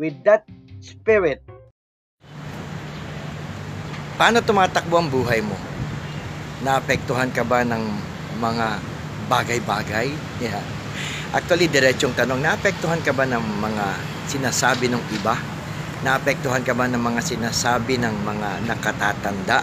with that spirit. Paano tumatakbo ang buhay mo? Naapektuhan ka ba ng mga bagay-bagay? Yeah. Actually, diretsong tanong, naapektuhan ka ba ng mga sinasabi ng iba? Naapektuhan ka ba ng mga sinasabi ng mga nakatatanda?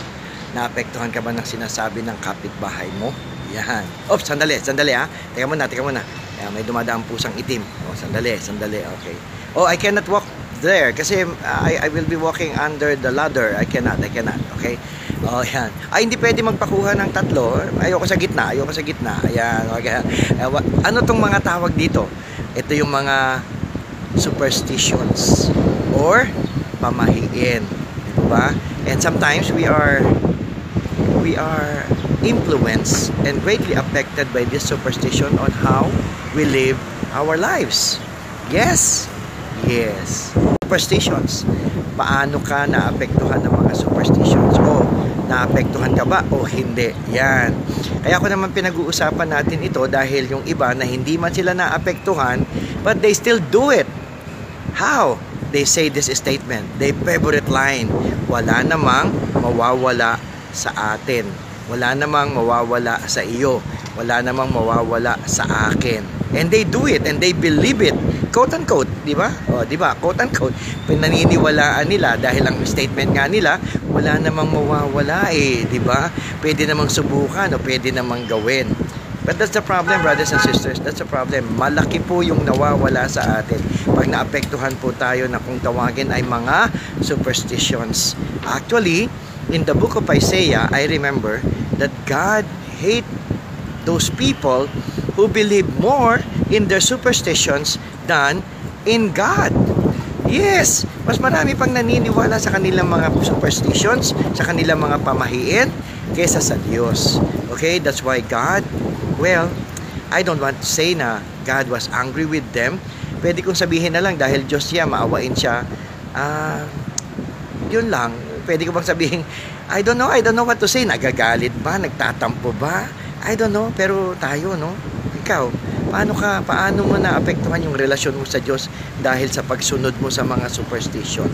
Naapektuhan ka ba ng sinasabi ng kapitbahay mo? Yan. Oops, sandali, sandali ha. Teka muna, teka muna. Yan, may dumadaang pusang itim. Oh, sandali, sandali, okay. Oh, I cannot walk there kasi uh, I, I will be walking under the ladder. I cannot, I cannot, okay? Oh, yan. Ay, hindi pwede magpakuha ng tatlo. Ayoko sa gitna, ayoko sa gitna. Ayan, okay. Ano tong mga tawag dito? Ito yung mga superstitions or pamahiin. Diba? And sometimes we are we are influenced and greatly affected by this superstition on how we live our lives. Yes. Yes. Superstitions. Paano ka naapektuhan ng mga superstitions? O naapektuhan ka ba o hindi? Yan. Kaya ko naman pinag-uusapan natin ito dahil yung iba na hindi man sila naapektuhan but they still do it. How? They say this statement. They favorite line. Wala namang mawawala sa atin. Wala namang mawawala sa iyo. Wala namang mawawala sa akin. And they do it and they believe it. Quote unquote, di ba? O, di ba? Quote unquote. Pinaniniwalaan nila dahil ang statement nga nila, wala namang mawawala eh, di ba? Pwede namang subukan o pwede namang gawin. But that's the problem, brothers and sisters. That's the problem. Malaki po yung nawawala sa atin. Pag naapektuhan po tayo na kung tawagin ay mga superstitions. Actually, in the book of Isaiah, I remember that God hate those people who believe more in their superstitions than in God. Yes, mas marami pang naniniwala sa kanilang mga superstitions, sa kanilang mga pamahiin, kesa sa Diyos. Okay, that's why God, well, I don't want to say na God was angry with them. Pwede kong sabihin na lang dahil Diyos siya, maawain siya. Ah, uh, yun lang. Pwede ko bang sabihin, I don't know, I don't know what to say. Nagagalit ba? Nagtatampo ba? I don't know, pero tayo, no? Ikaw, paano ka, paano mo naapektuhan yung relasyon mo sa Diyos dahil sa pagsunod mo sa mga superstition?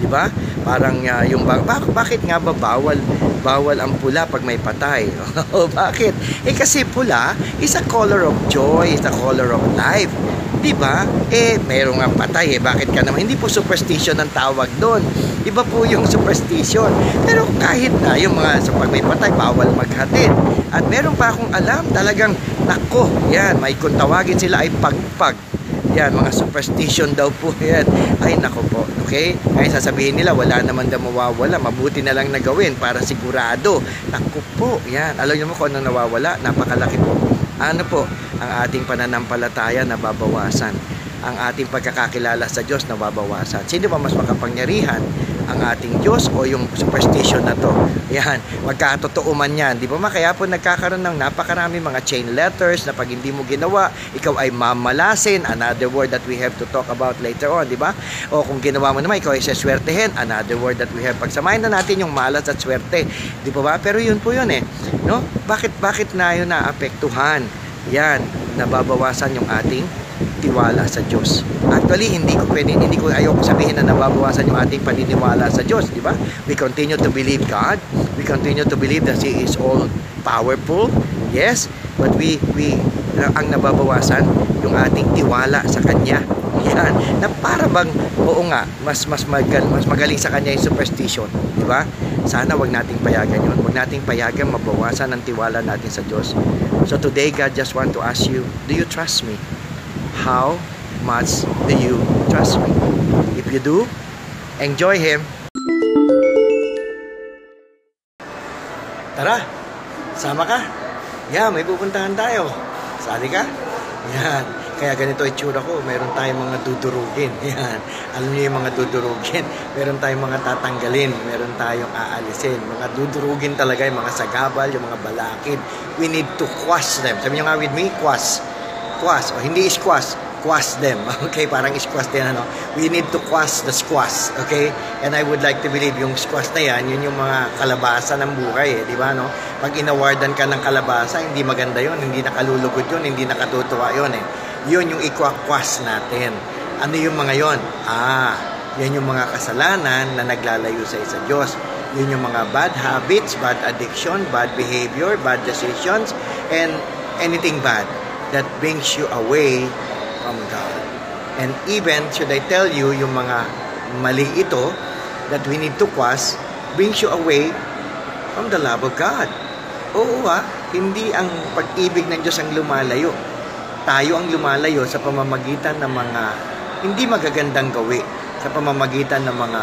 'Di ba? Parang uh, yung bak bakit nga ba bawal bawal ang pula pag may patay? bakit? Eh kasi pula is a color of joy, is a color of life. 'Di ba? Eh mayroong nga patay eh. Bakit ka naman hindi po superstition ang tawag doon. Iba po yung superstition. Pero kahit na yung mga sa pag may patay bawal maghatid. At meron pa akong alam talagang nako, yan, may kung tawagin sila ay pagpag. Yan, mga superstition daw po yan. Ay, nako po. Okay? Kaya sasabihin nila, wala naman daw mawawala. Mabuti na lang na gawin para sigurado. Nako po. Yan. Alam niyo mo kung ano nawawala? Napakalaki po. Ano po? Ang ating pananampalataya na babawasan. Ang ating pagkakakilala sa Diyos na babawasan. Sino ba mas makapangyarihan? ang ating Diyos o yung superstition na to. Yan, magkatotoo man yan. Di ba ma? Kaya po nagkakaroon ng napakarami mga chain letters na pag hindi mo ginawa, ikaw ay mamalasin. Another word that we have to talk about later on, di ba? O kung ginawa mo naman, ikaw ay saswertehin. Another word that we have. Pagsamahin na natin yung malas at swerte. Di ba ba? Pero yun po yun eh. No? Bakit, bakit na yun naapektuhan? Yan, nababawasan yung ating tiwala sa Diyos. Actually, hindi ko pwede, hindi ko ayoko sabihin na nababawasan yung ating paniniwala sa Diyos, di ba? We continue to believe God. We continue to believe that He is all powerful. Yes, but we we ang nababawasan yung ating tiwala sa Kanya. Yan. Na para bang, oo nga, mas, mas, magal, mas magaling sa Kanya yung superstition. Di ba? Sana wag nating payagan yun. Wag nating payagan mabawasan ang tiwala natin sa Diyos. So today, God just want to ask you, do you trust me? How much do you trust me? If you do, enjoy Him. Tara, sama ka. Yeah, may pupuntahan tayo. Sali ka? Yan. Kaya ganito itsura ko, meron tayong mga dudurugin. Yan. Alam niyo yung mga dudurugin. Meron tayong mga tatanggalin, meron tayong aalisin. Mga dudurugin talaga, yung mga sagabal, yung mga balakid. We need to quash them. Sabi niyo nga with me, quash. Quash. O hindi squash quash them. Okay, parang squash din ano. We need to quash the squash. Okay? And I would like to believe yung squash na yan, yun yung mga kalabasa ng buhay eh, di ba no? Pag inawardan ka ng kalabasa, hindi maganda yon, hindi nakalulugod yon, hindi nakatutuwa yon eh. Yun yung ikwa-quash natin. Ano yung mga yon? Ah, yan yung mga kasalanan na naglalayo sa isa Diyos. Yun yung mga bad habits, bad addiction, bad behavior, bad decisions, and anything bad that brings you away from God. And even, should I tell you, yung mga mali ito that we need to quash brings you away from the love of God. Oo ha, hindi ang pag-ibig ng Diyos ang lumalayo. Tayo ang lumalayo sa pamamagitan ng mga hindi magagandang gawi, sa pamamagitan ng mga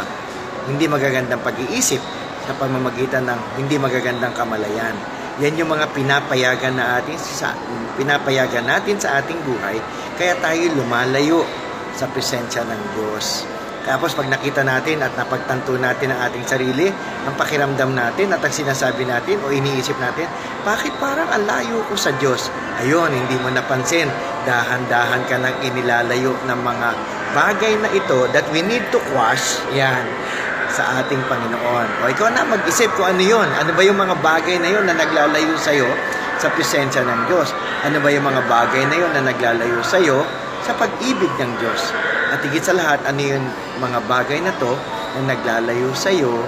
hindi magagandang pag-iisip, sa pamamagitan ng hindi magagandang kamalayan. Yan yung mga pinapayagan na atin sa pinapayagan natin sa ating buhay kaya tayo lumalayo sa presensya ng Diyos. Tapos pag nakita natin at napagtanto natin ang ating sarili, ang pakiramdam natin at ang sinasabi natin o iniisip natin, bakit parang ang layo ko sa Diyos? Ayun, hindi mo napansin. Dahan-dahan ka nang inilalayo ng mga bagay na ito that we need to quash. Yan sa ating Panginoon. O ikaw na mag-isip kung ano yun. Ano ba yung mga bagay na yun na naglalayo sa'yo sa presensya ng Diyos. Ano ba yung mga bagay na yun na naglalayo sa iyo sa pag-ibig ng Diyos? At higit sa lahat, ano yung mga bagay na to na naglalayo sa iyo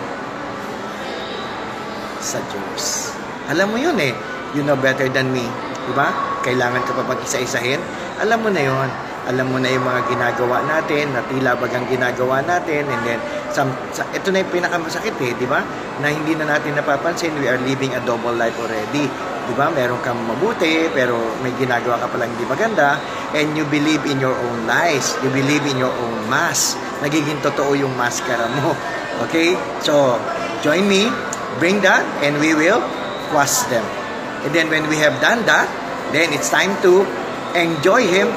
sa Diyos? Alam mo yun eh. You know better than me. Diba? Kailangan ka pa pag-isa-isahin. Alam mo na yun. Alam mo na yung mga ginagawa natin, na tila bagang ginagawa natin, and then, some, sa, ito na yung pinakamasakit eh, di ba? Na hindi na natin napapansin, we are living a double life already. Di ba? Meron kang mabuti, pero may ginagawa ka palang hindi maganda. And you believe in your own lies. You believe in your own mask. Nagiging totoo yung maskara mo. Okay? So, join me. Bring that, and we will quash them. And then when we have done that, then it's time to enjoy Him.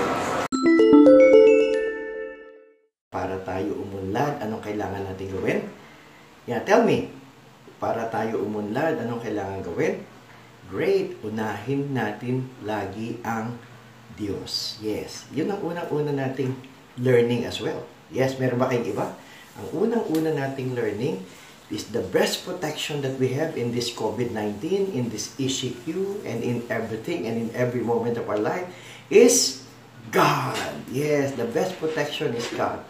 Para tayo umunlad, anong kailangan natin gawin? Yeah, tell me. Para tayo umunlad, anong kailangan gawin? Great, unahin natin lagi ang Diyos. Yes, yun ang unang-una nating learning as well. Yes, meron ba kayong iba? Ang unang-una nating learning is the best protection that we have in this COVID-19, in this ECQ, and in everything, and in every moment of our life is God. Yes, the best protection is God.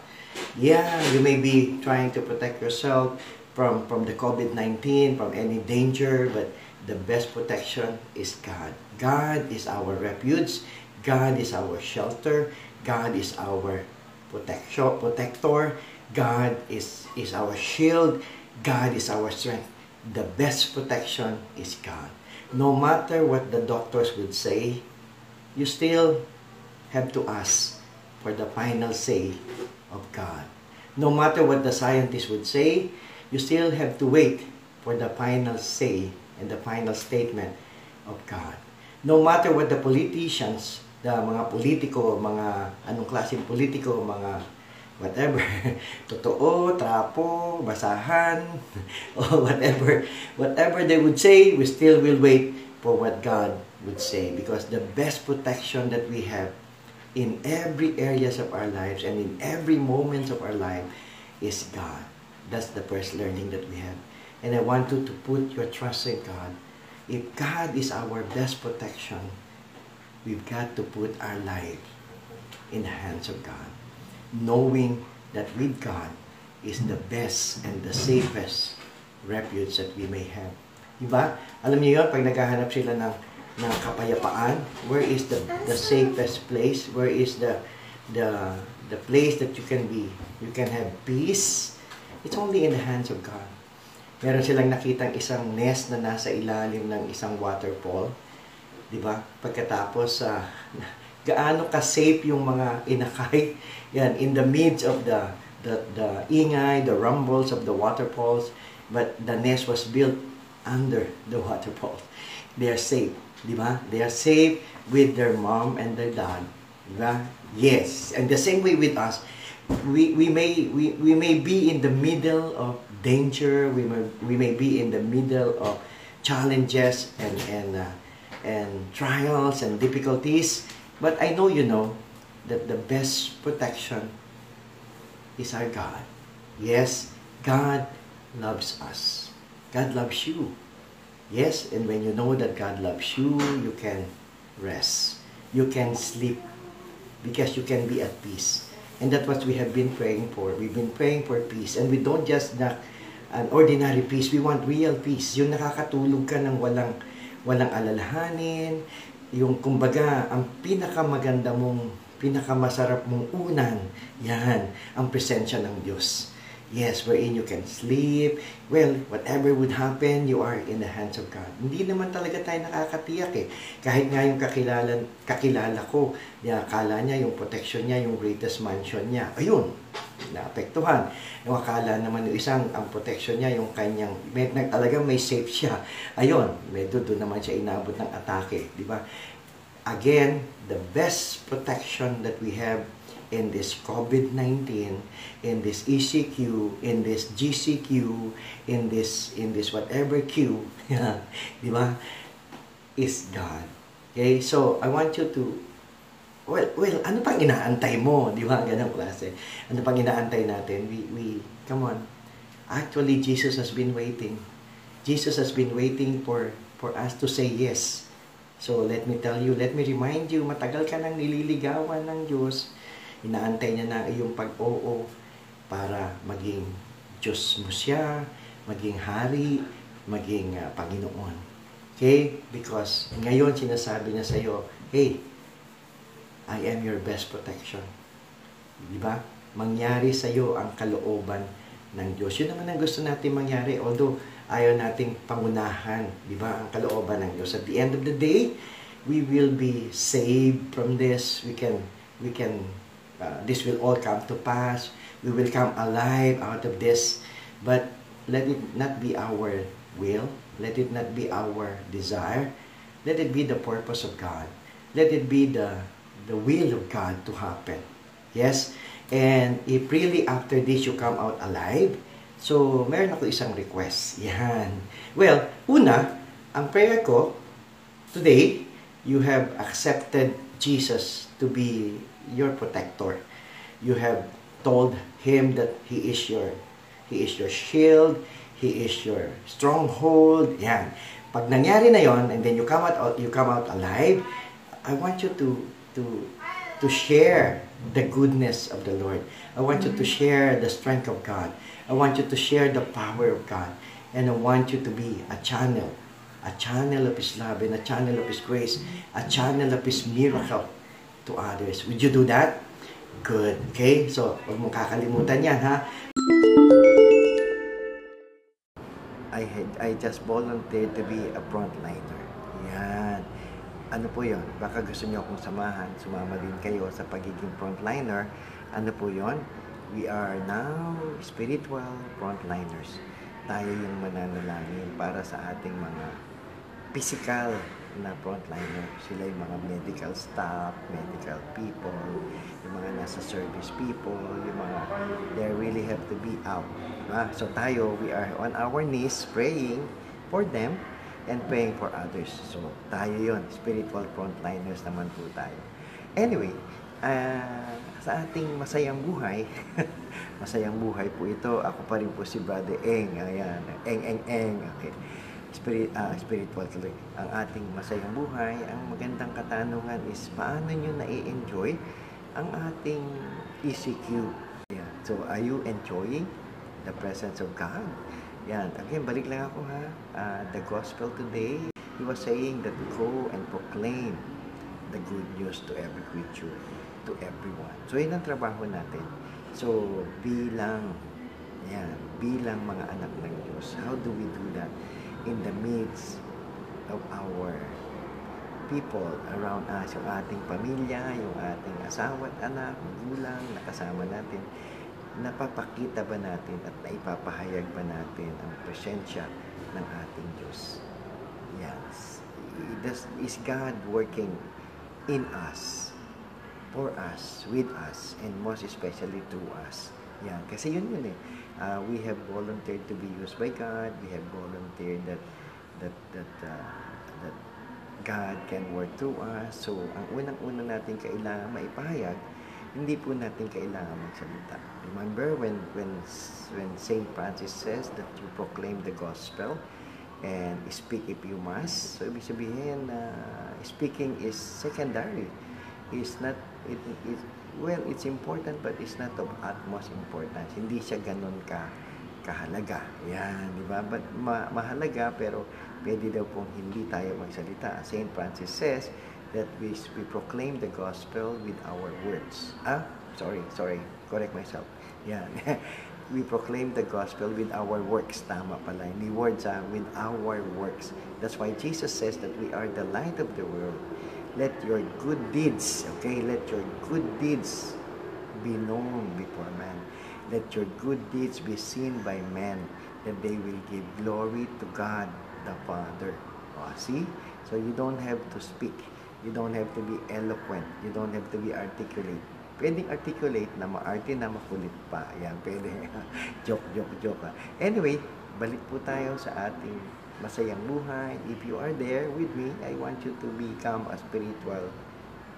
Yeah, you may be trying to protect yourself from, from the COVID-19, from any danger, but the best protection is God. God is our refuge. God is our shelter. God is our protection, protector. God is, is our shield. God is our strength. The best protection is God. No matter what the doctors would say, you still have to ask for the final say of God. No matter what the scientists would say, you still have to wait for the final say and the final statement of God. No matter what the politicians, the mga politiko, mga anong klaseng politiko, mga whatever, totoo, trapo, basahan, or whatever, whatever they would say, we still will wait for what God would say because the best protection that we have in every areas of our lives and in every moment of our life is God. That's the first learning that we have. And I want you to put your trust in God. If God is our best protection, we've got to put our life in the hands of God. Knowing that with God is the best and the safest refuge that we may have. Diba? Alam niyo yun, pag naghahanap sila ng, ng kapayapaan, where is the, the safest place? Where is the, the, the place that you can be, you can have peace? It's only in the hands of God meron silang nakitang isang nest na nasa ilalim ng isang waterfall. 'Di ba? Pagkatapos uh, gaano ka safe yung mga inakay yan in the midst of the the the ingay, the rumbles of the waterfalls, but the nest was built under the waterfall. They are safe, 'di ba? They are safe with their mom and their dad Diba? Yes. And the same way with us, we, we may we, we may be in the middle of danger, we may, we may be in the middle of challenges and and uh, and trials and difficulties, but I know you know that the best protection is our God. Yes, God loves us. God loves you. Yes, and when you know that God loves you, you can rest. You can sleep because you can be at peace. And that's what we have been praying for. We've been praying for peace. And we don't just not an ordinary peace. We want real peace. Yung nakakatulog ka ng walang, walang alalahanin. Yung kumbaga, ang pinakamaganda mong, pinakamasarap mong unan, yan, ang presensya ng Diyos. Yes, wherein you can sleep. Well, whatever would happen, you are in the hands of God. Hindi naman talaga tayo nakakatiyak eh. Kahit nga yung kakilala, kakilala ko, akala niya yung protection niya, yung greatest mansion niya. Ayun, naapektuhan. Yung akala naman yung isang, ang protection niya, yung kanyang, may, talaga may safe siya. Ayun, medyo doon naman siya inabot ng atake. Di ba? Again, the best protection that we have in this COVID-19, in this ECQ, in this GCQ, in this in this whatever Q, di ba? Is God. Okay? So, I want you to well, well, ano pang inaantay mo? Di ba? Ganang klase. Ano pang inaantay natin? We, we, come on. Actually, Jesus has been waiting. Jesus has been waiting for for us to say yes. So, let me tell you, let me remind you, matagal ka nang nililigawan ng Diyos Inaantay niya na iyong pag-oo para maging Diyos mo siya, maging hari, maging uh, Panginoon. Okay? Because ngayon sinasabi niya sa iyo, hey, I am your best protection. Di ba? Mangyari sa iyo ang kalooban ng Diyos. Yun naman ang gusto natin mangyari. Although, ayaw nating pangunahan, di ba, ang kalooban ng Diyos. At the end of the day, we will be saved from this. We can, we can uh, this will all come to pass. We will come alive out of this. But let it not be our will. Let it not be our desire. Let it be the purpose of God. Let it be the, the will of God to happen. Yes? And if really after this you come out alive, so meron ako isang request. Yan. Well, una, ang prayer ko, today, you have accepted Jesus to be your protector. You have told him that he is your he is your shield, he is your stronghold. Yan. Pag nangyari na yon and then you come out you come out alive, I want you to to to share the goodness of the Lord. I want you to share the strength of God. I want you to share the power of God. And I want you to be a channel, a channel of His love and a channel of His grace, a channel of His miracle to others. Would you do that? Good. Okay? So, huwag mong kakalimutan yan, ha? I had, I just volunteered to be a frontliner. Yan. Ano po yon? Baka gusto niyo akong samahan, sumama din kayo sa pagiging frontliner. Ano po yon? We are now spiritual frontliners. Tayo yung mananalangin para sa ating mga physical na frontliner. Sila yung mga medical staff, medical people, yung mga nasa service people, yung mga they really have to be out. Ah, so tayo, we are on our knees praying for them and praying for others. So tayo yon spiritual frontliners naman po tayo. Anyway, uh, sa ating masayang buhay, masayang buhay po ito, ako pa rin po si Brother Eng, ayan, Eng, Eng, Eng, okay spirit, uh, spiritual tuloy. Ang ating masayang buhay, ang magandang katanungan is paano nyo na-enjoy ang ating ECQ. Yeah. So, are you enjoying the presence of God? Yan. Again, balik lang ako ha. Uh, the gospel today, he was saying that go and proclaim the good news to every creature, to everyone. So, yun ang trabaho natin. So, bilang, yan, bilang mga anak ng Diyos, how do we do that? In the midst of our people around us, yung ating pamilya, yung ating asawa at anak, gulang, nakasama natin, napapakita ba natin at naipapahayag ba natin ang presensya ng ating Diyos? Yes. Does, is God working in us? for us, with us, and most especially through us. Yan, kasi yun yun eh. Uh, we have volunteered to be used by God. We have volunteered that that that uh, that God can work through us. So, ang unang-una natin kailangan maipahayag, hindi po natin kailangan magsalita. Remember when when when Saint Francis says that you proclaim the gospel and speak if you must. So, ibig sabihin na uh, speaking is secondary. Is not it, it well, it's important but it's not of utmost importance. Hindi siya ganun ka kahalaga. Yan, di ba? But ma- mahalaga pero pwede daw pong hindi tayo magsalita. St. Francis says that we, we proclaim the gospel with our words. Ah, sorry, sorry. Correct myself. Yan. we proclaim the gospel with our works. Tama pala. Hindi words ah, with our works. That's why Jesus says that we are the light of the world. Let your good deeds, okay, let your good deeds be known before man. Let your good deeds be seen by men, that they will give glory to God the Father. Oh, see? So you don't have to speak. You don't have to be eloquent. You don't have to be articulate. Pwedeng articulate na maarte na makulit pa. Yan, pwede. joke, joke, joke. Anyway, balik po tayo sa ating masayang buhay. If you are there with me, I want you to become a spiritual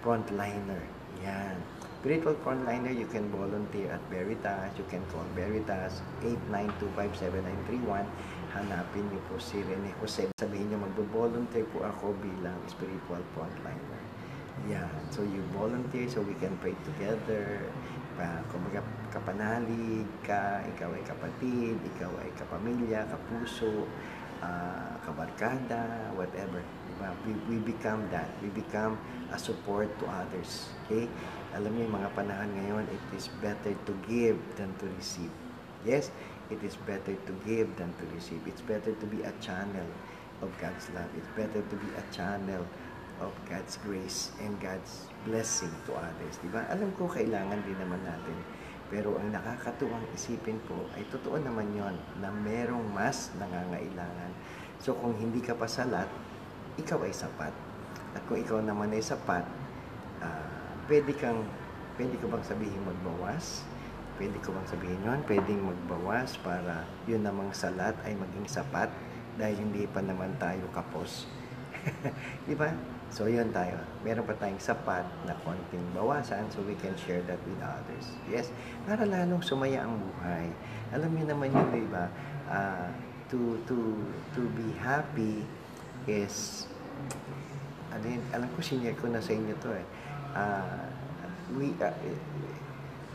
frontliner. Yan. Spiritual frontliner, you can volunteer at Veritas. You can call Veritas 89257931. Hanapin niyo po si Rene Jose. Sabihin niyo, magbo-volunteer po ako bilang spiritual frontliner. Yan. So you volunteer so we can pray together. Pa, kumbaga, kapanalig ka, ikaw ay kapatid, ikaw ay kapamilya, kapuso, uh, kabarkada, whatever. Diba? We, we become that. We become a support to others. Okay? Alam niyo, mga panahon ngayon, it is better to give than to receive. Yes, it is better to give than to receive. It's better to be a channel of God's love. It's better to be a channel of God's grace and God's blessing to others. Diba? Alam ko, kailangan din naman natin. Pero ang nakakatuwang isipin po ay totoo naman yon na merong mas nangangailangan. So kung hindi ka pa salat, ikaw ay sapat. At kung ikaw naman ay sapat, uh, pwede kang, pwede ko bang sabihin magbawas? Pwede ko bang sabihin yun? Pwedeng magbawas para yun namang salat ay maging sapat dahil hindi pa naman tayo kapos. Di ba? So, yun tayo. Meron pa tayong sapat na konting bawasan so we can share that with others. Yes? Para lalong sumaya ang buhay. Alam niyo naman yun, di ba? Uh, to, to, to be happy is alin, alam ko senior ko na sa inyo to eh. Uh, we, uh,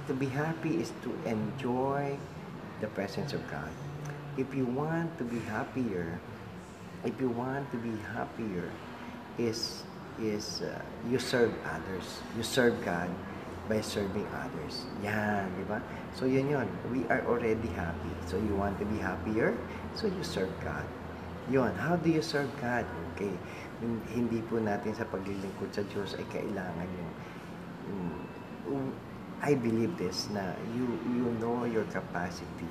to be happy is to enjoy the presence of God. If you want to be happier, if you want to be happier, is is uh, you serve others. You serve God by serving others. Yan, di ba? So, yun yun. We are already happy. So, you want to be happier? So, you serve God. Yun. How do you serve God? Okay. Hindi po natin sa paglilingkod sa Diyos ay kailangan yung um, I believe this na you you know your capacity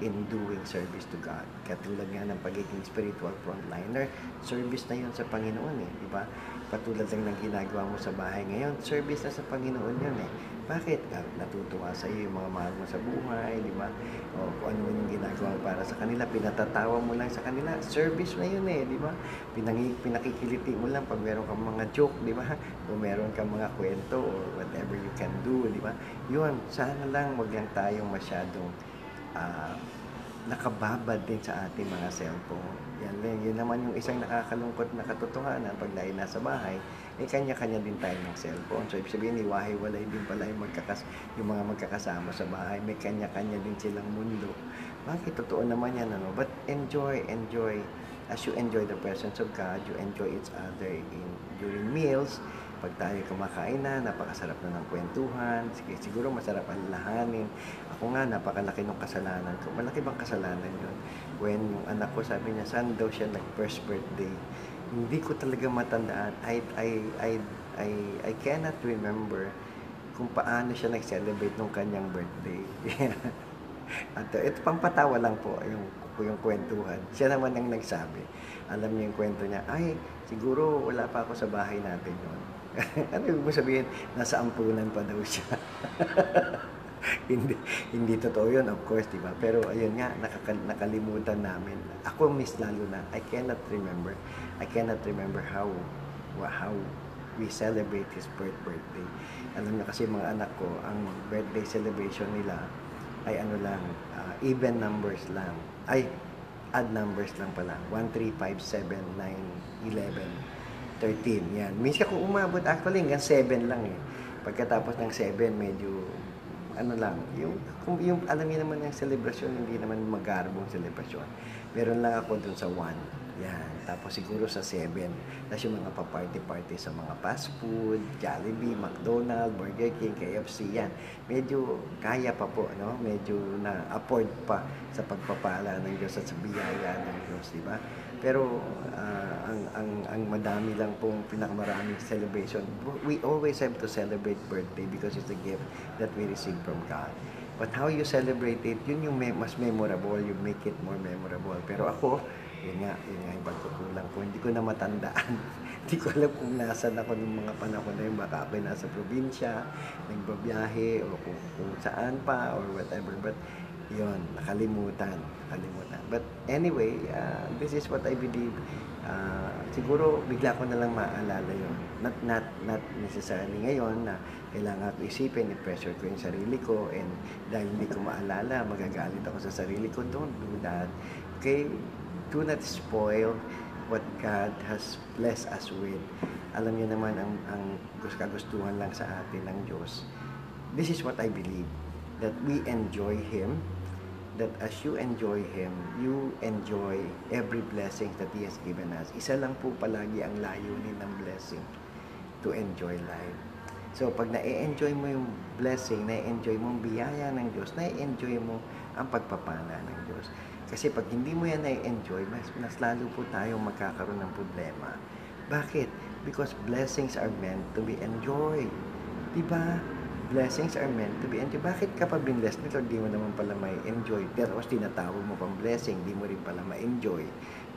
in doing service to God. Katulad nga ng pagiging spiritual frontliner, service na yun sa Panginoon eh, di ba? Patulad lang ng ginagawa mo sa bahay ngayon, service na sa Panginoon yun eh. Bakit? Natutuwa sa iyo yung mga mahal mo sa buhay, di ba? O kung ano yung ginagawa mo para sa kanila, pinatatawa mo lang sa kanila, service na yun eh, di ba? Pinang, pinakikiliti mo lang pag meron kang mga joke, di ba? O meron kang mga kwento or whatever you can do, di ba? Yun, sana lang wag lang tayong masyadong uh, nakababad din sa ating mga cellphone. Yan, yan, yun naman yung isang nakakalungkot na katotohanan pag lahi nasa bahay, eh kanya-kanya din tayo ng cellphone. So, ibig sabihin, iwahi-walay din pala yung, magkakas yung mga magkakasama sa bahay. May kanya-kanya din silang mundo. Bakit? Totoo naman yan, ano? But enjoy, enjoy. As you enjoy the presence of God, you enjoy each other in, during meals, pag tayo kumakain na, napakasarap na ng kwentuhan, sige, siguro masarap alalahanin. Ako nga, napakalaki ng kasalanan ko. Malaki bang kasalanan yun? When yung anak ko, sabi niya, saan daw siya nag-first birthday? Hindi ko talaga matandaan. I, I, I, I, I cannot remember kung paano siya nag-celebrate nung kanyang birthday. At ito pang patawa lang po yung, yung kwentuhan. Siya naman ang nagsabi. Alam niyo yung kwento niya, ay, siguro wala pa ako sa bahay natin yun. ano mo sabihin? Nasa ampunan pa daw siya. hindi hindi totoo yun, of course, di ba? Pero ayun nga, nakaka- nakalimutan namin. Ako miss lalo na, I cannot remember. I cannot remember how how we celebrate his birth birthday. Alam niyo kasi mga anak ko, ang birthday celebration nila ay ano lang, ah, even numbers lang. Ay, odd numbers lang pala. 1, 3, 5, 7, 9, 11, 13. Yan. Minsan kung umabot, actually hanggang 7 lang eh. Pagkatapos ng 7, medyo ano lang, yung, kung, yung alam niyo naman yung celebration, hindi naman magarbong celebration. Meron lang ako dun sa 1. Yan. Tapos siguro sa 7. Tapos yung mga pa-party-party sa mga fast food, Jollibee, McDonald's, Burger King, KFC, yan. Medyo kaya pa po, no? Medyo na-afford pa sa pagpapala ng Diyos at sa biyaya ng Diyos, di ba? Pero ah, ang, ang, ang madami lang pong pinakamaraming celebration. We always have to celebrate birthday because it's a gift that we receive from God. But how you celebrate it, yun yung me- mas memorable, you make it more memorable. Pero ako, yun nga, yun nga yung pagkukulang ko. Hindi ko na matandaan. Hindi ko alam kung nasan ako nung mga panahon na yun. Baka ako nasa probinsya, nagbabiyahe, o kung, kung saan pa, or whatever. But, yun, nakalimutan. Nakalimutan. But anyway, uh, this is what I believe. Uh, siguro, bigla ko na lang maalala yun. Not, not, not necessarily ngayon na kailangan ko isipin, i-pressure ko yung sarili ko, and dahil hindi ko maalala, magagalit ako sa sarili ko, don't do that. Okay? Do not spoil what God has blessed us with. Alam niyo naman, ang, ang gus- kagustuhan lang sa atin ng Diyos. This is what I believe. That we enjoy Him. That as you enjoy Him, you enjoy every blessing that He has given us. Isa lang po palagi ang layunin ng blessing. To enjoy life. So, pag na-enjoy mo yung blessing, na-enjoy mo ang biyaya ng Diyos, na-enjoy mo ang pagpapala ng Diyos. Kasi pag hindi mo yan na-enjoy, mas, mas lalo po tayong magkakaroon ng problema. Bakit? Because blessings are meant to be enjoyed. Diba? Blessings are meant to be enjoyed. Bakit ka pa binless ni Lord, di mo naman pala may enjoy? Pero tapos tinatawag mo pang blessing, di mo rin pala ma-enjoy.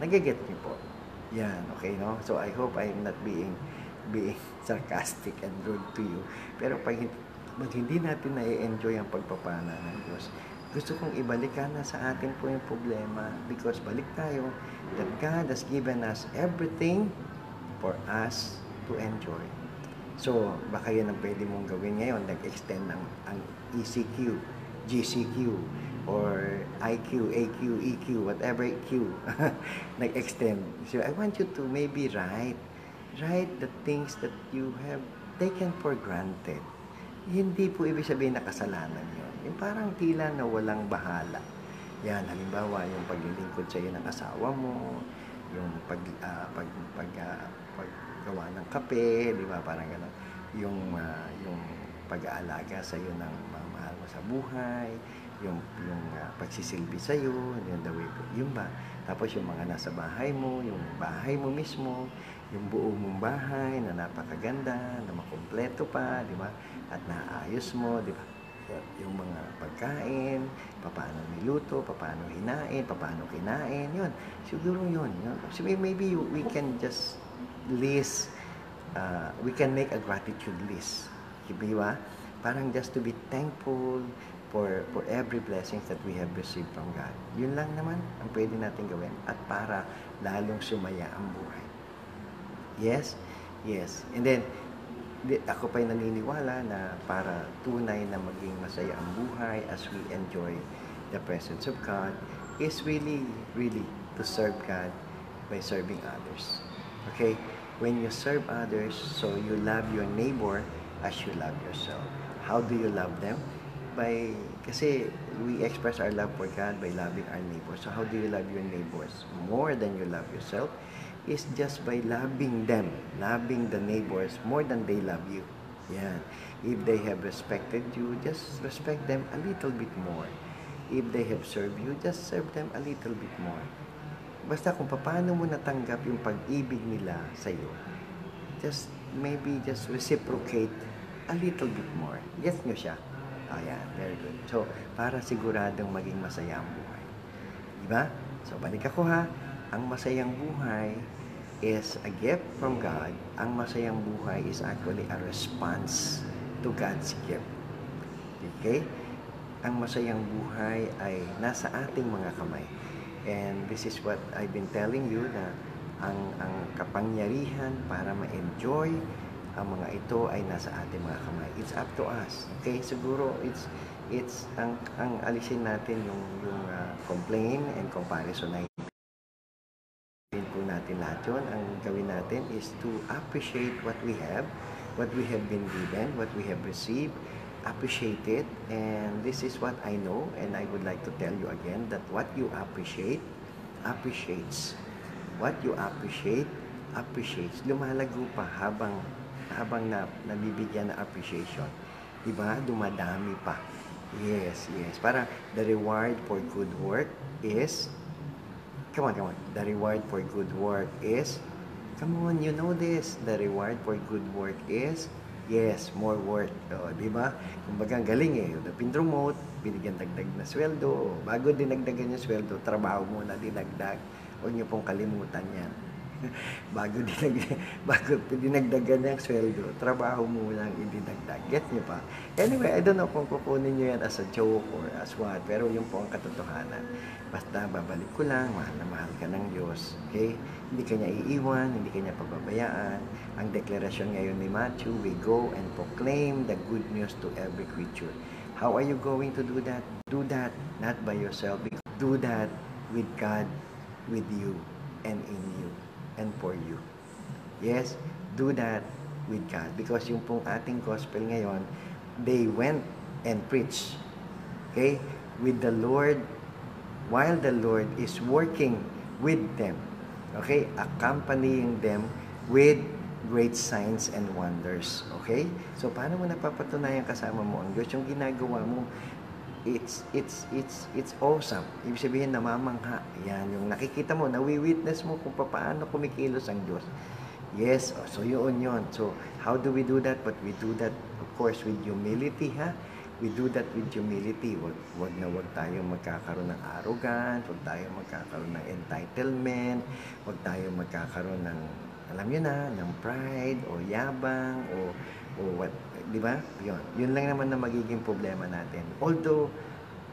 Nagiget niyo po. Yan, okay, no? So, I hope I'm not being being sarcastic and rude to you. Pero pag, pag hindi natin na-enjoy ang pagpapana ng Diyos, gusto kong ibalik ka na sa atin po yung problema because balik tayo that God has given us everything for us to enjoy. So, baka yan ang pwede mong gawin ngayon, nag-extend ang, ang ECQ, GCQ, or IQ, AQ, EQ, whatever Q, nag-extend. So, I want you to maybe write, write the things that you have taken for granted. Hindi po ibig sabihin na kasalanan yun. Yung parang tila na walang bahala. Yan, halimbawa, yung paglilingkod sa iyo ng asawa mo, yung pag, ah, pag, pag, ah, paggawa ng kape, di ba, parang gano'n. Yung, ah, yung pag-aalaga sa iyo ng mga mahal mo sa buhay, yung, yung ah, pagsisilbi sa iyo, yung the way, yun ba? Tapos yung mga nasa bahay mo, yung bahay mo mismo, yung buo mong bahay na napakaganda, na makumpleto pa, di ba? At naayos mo, di ba? Yung mga pagkain, paano niluto, paano hinain, paano kinain, yun. Siguro yun. yun. So may- maybe we can just list, uh, we can make a gratitude list. Di? Parang just to be thankful for for every blessings that we have received from God. Yun lang naman ang pwede natin gawin at para lalong sumaya ang buhay. Yes? Yes. And then, di- ako pa'y naniniwala na para tunay na maging masaya ang buhay as we enjoy the presence of God is really, really to serve God by serving others. Okay? When you serve others, so you love your neighbor as you love yourself. How do you love them? By, kasi we express our love for God by loving our neighbors. So how do you love your neighbors? More than you love yourself is just by loving them, loving the neighbors more than they love you. Yeah. If they have respected you, just respect them a little bit more. If they have served you, just serve them a little bit more. Basta kung paano mo natanggap yung pag-ibig nila sa iyo, just maybe just reciprocate a little bit more. Yes nyo siya. Ayan, very good. So, para siguradong maging masaya ang buhay. Di ba? So, balik ako ha. Ang masayang buhay is a gift from God. Ang masayang buhay is actually a response to God's gift. Okay? Ang masayang buhay ay nasa ating mga kamay. And this is what I've been telling you na ang ang kapangyarihan para ma-enjoy ang mga ito ay nasa ating mga kamay. It's up to us. Okay? Siguro it's it's ang ang alisin natin yung yung uh, complain and comparison Gawin po natin lahat yun. Ang gawin natin is to appreciate what we have, what we have been given, what we have received, appreciate it. And this is what I know, and I would like to tell you again that what you appreciate, appreciates. What you appreciate, appreciates. Lumalago pa habang habang na, nabibigyan ng appreciation. Diba? Dumadami pa. Yes, yes. Para the reward for good work is Come on, come on. The reward for good work is, come on, you know this. The reward for good work is, yes, more work. O, di ba? Kumbaga, ang galing eh. Pin-promote, binigyan dagdag na sweldo. Bago dinagdagan yung sweldo, trabaho muna dinagdag. Huwag niyo pong kalimutan yan. bago dinag bago dinagdagan yung sweldo, trabaho mo lang idinagdag. Get niyo pa? Anyway, I don't know kung kukunin niyo yan as a joke or as what, pero yun po ang katotohanan. Basta babalik ko lang, mahal na mahal ka ng Diyos. Okay? Hindi ka niya iiwan, hindi ka niya pababayaan. Ang deklarasyon ngayon ni Matthew, we go and proclaim the good news to every creature. How are you going to do that? Do that not by yourself. Do that with God, with you, and in you, and for you. Yes, do that with God. Because yung pong ating gospel ngayon, they went and preached. Okay? With the Lord while the Lord is working with them. Okay? Accompanying them with great signs and wonders. Okay? So, paano mo napapatunayan kasama mo ang Diyos? Yung ginagawa mo, it's, it's, it's, it's awesome. Ibig sabihin, namamangha. Yan, yung nakikita mo, nawi-witness mo kung paano kumikilos ang Diyos. Yes, oh, so yun yun. So, how do we do that? But we do that, of course, with humility, ha? we do that with humility. Wag, wag na wag tayo magkakaroon ng arrogance, wag tayo magkakaroon ng entitlement, wag tayo magkakaroon ng, alam niyo na, ng pride o yabang o, o what, di ba? Yun. Yun lang naman na magiging problema natin. Although,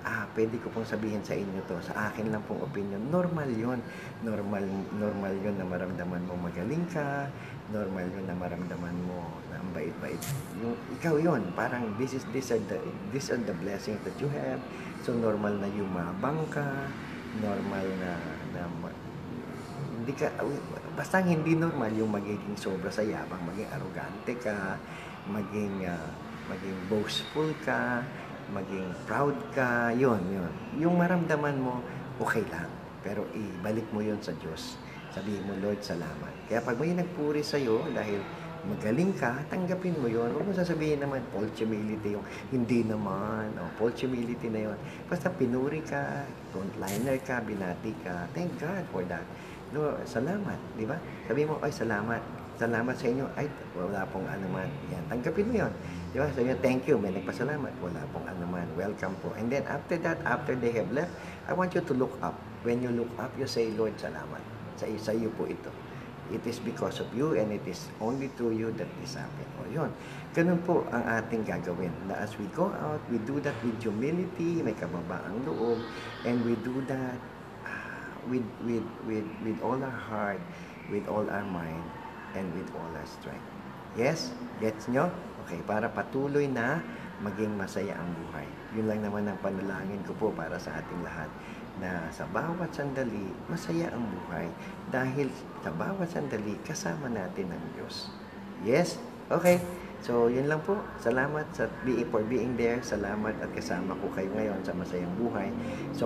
ah, pwede ko pong sabihin sa inyo to, sa akin lang pong opinion, normal yun. Normal, normal yun na maramdaman mo magaling ka, normal yun na maramdaman mo na ang bait-bait. Ikaw yun, parang this is this are the these are the blessings that you have. So normal na yumabang ka, normal na, na hindi ka basta hindi normal yung magiging sobra sa yabang, maging arrogante ka, maging uh, maging boastful ka, maging proud ka, yun, yun. Yung maramdaman mo, okay lang. Pero ibalik mo yun sa Diyos. Sabihin mo, Lord, salamat. Kaya pag may nagpuri sa'yo, dahil magaling ka, tanggapin mo yun. Huwag mo sasabihin naman, false humility yung hindi naman. O, false humility na yun. Basta pinuri ka, frontliner ka, binati ka. Thank God for that. No, salamat, di ba? Sabi mo, ay, salamat. Salamat sa inyo. Ay, wala pong anuman. Yan, tanggapin mo yun. Di ba? Sabi niya, thank you. May nagpasalamat. Wala pong anuman. Welcome po. And then after that, after they have left, I want you to look up. When you look up, you say, Lord, salamat. Sa, sa iyo po ito. It is because of you and it is only through you that this happened. O yun. Ganun po ang ating gagawin. Na as we go out, we do that with humility, may kababaang loob, and we do that uh, with, with, with, with all our heart, with all our mind, and with all our strength. Yes? Gets nyo? Okay, para patuloy na maging masaya ang buhay. Yun lang naman ang panalangin ko po para sa ating lahat na sa bawat sandali, masaya ang buhay dahil sa bawat sandali, kasama natin ang Diyos. Yes? Okay. So, yun lang po. Salamat sa be for being there. Salamat at kasama ko kayo ngayon sa masayang buhay. So,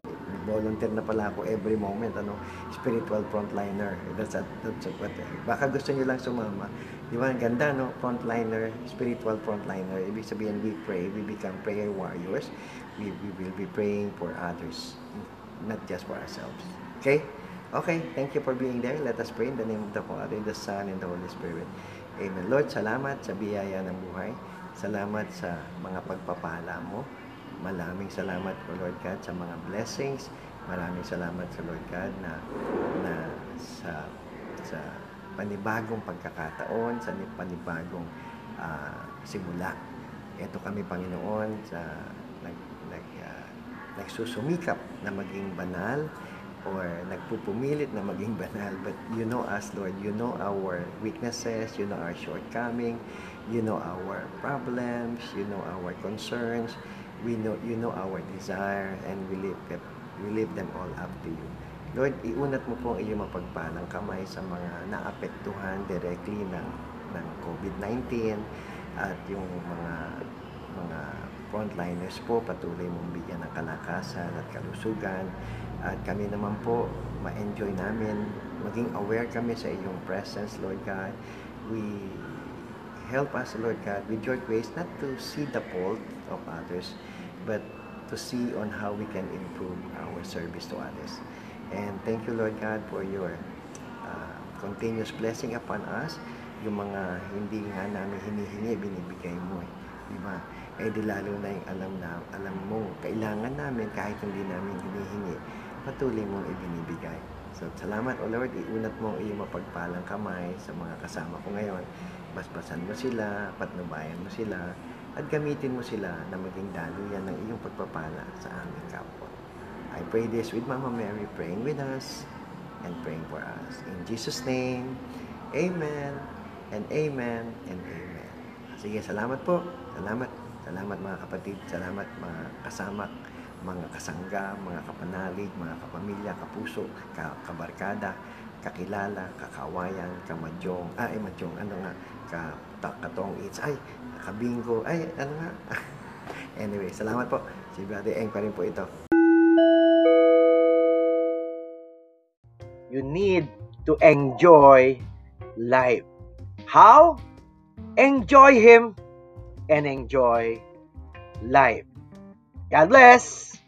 volunteer na pala ako every moment, ano, spiritual frontliner. That's, a, that's a, what, baka gusto niyo lang sumama. Di ba, ganda, no? Frontliner, spiritual frontliner. Ibig sabihin, we pray, we become prayer warriors. We, we will be praying for others, not just for ourselves. Okay? Okay, thank you for being there. Let us pray in the name of the Father, the Son, and the Holy Spirit. Amen. Lord, salamat sa biyaya ng buhay. Salamat sa mga pagpapala mo. Maraming salamat po Lord God sa mga blessings. Maraming salamat sa Lord God na na sa sa panibagong pagkakataon, sa panibagong uh, simula. Ito kami, Panginoon, sa nag, nag, uh, nagsusumikap na maging banal or nagpupumilit na maging banal. But you know us, Lord. You know our weaknesses. You know our shortcoming. You know our problems. You know our concerns. We know, you know our desire and we lift, we lift them all up to you. Lord, iunat mo po ang iyong mapagpalang kamay sa mga naapektuhan directly ng, ng COVID-19 at yung mga mga frontliners po patuloy mong bigyan ng kalakasan at kalusugan. At kami naman po ma-enjoy namin. Maging aware kami sa iyong presence Lord God. We help us Lord God with your grace not to see the fault of others but to see on how we can improve our service to others and thank you Lord God for your uh, continuous blessing upon us yung mga hindi nga namin hinihingi, binibigay mo eh. Di ba? Eh di lalo na yung alam na, alam mo, kailangan namin kahit hindi namin hinihingi, patuloy mong ibinibigay. So, salamat o Lord, iunat mo ang iyong mapagpalang kamay sa mga kasama ko ngayon. Basbasan mo sila, patnubayan mo sila, at gamitin mo sila na maging daluyan ng iyong pagpapala sa aming kapwa. I pray this with Mama Mary praying with us and praying for us. In Jesus' name, Amen and Amen and Amen. Sige, salamat po. Salamat. Salamat mga kapatid. Salamat mga kasama, mga kasangga, mga kapanalig, mga kapamilya, kapuso, ka kabarkada, kakilala, kakawayan, kamadyong, ay, madyong, ano nga, ka, katong it's, ay, kabingo, ay, ano nga. anyway, salamat po. Si Brother Eng pa rin po ito. You need to enjoy life. How? Enjoy Him and enjoy life. God bless!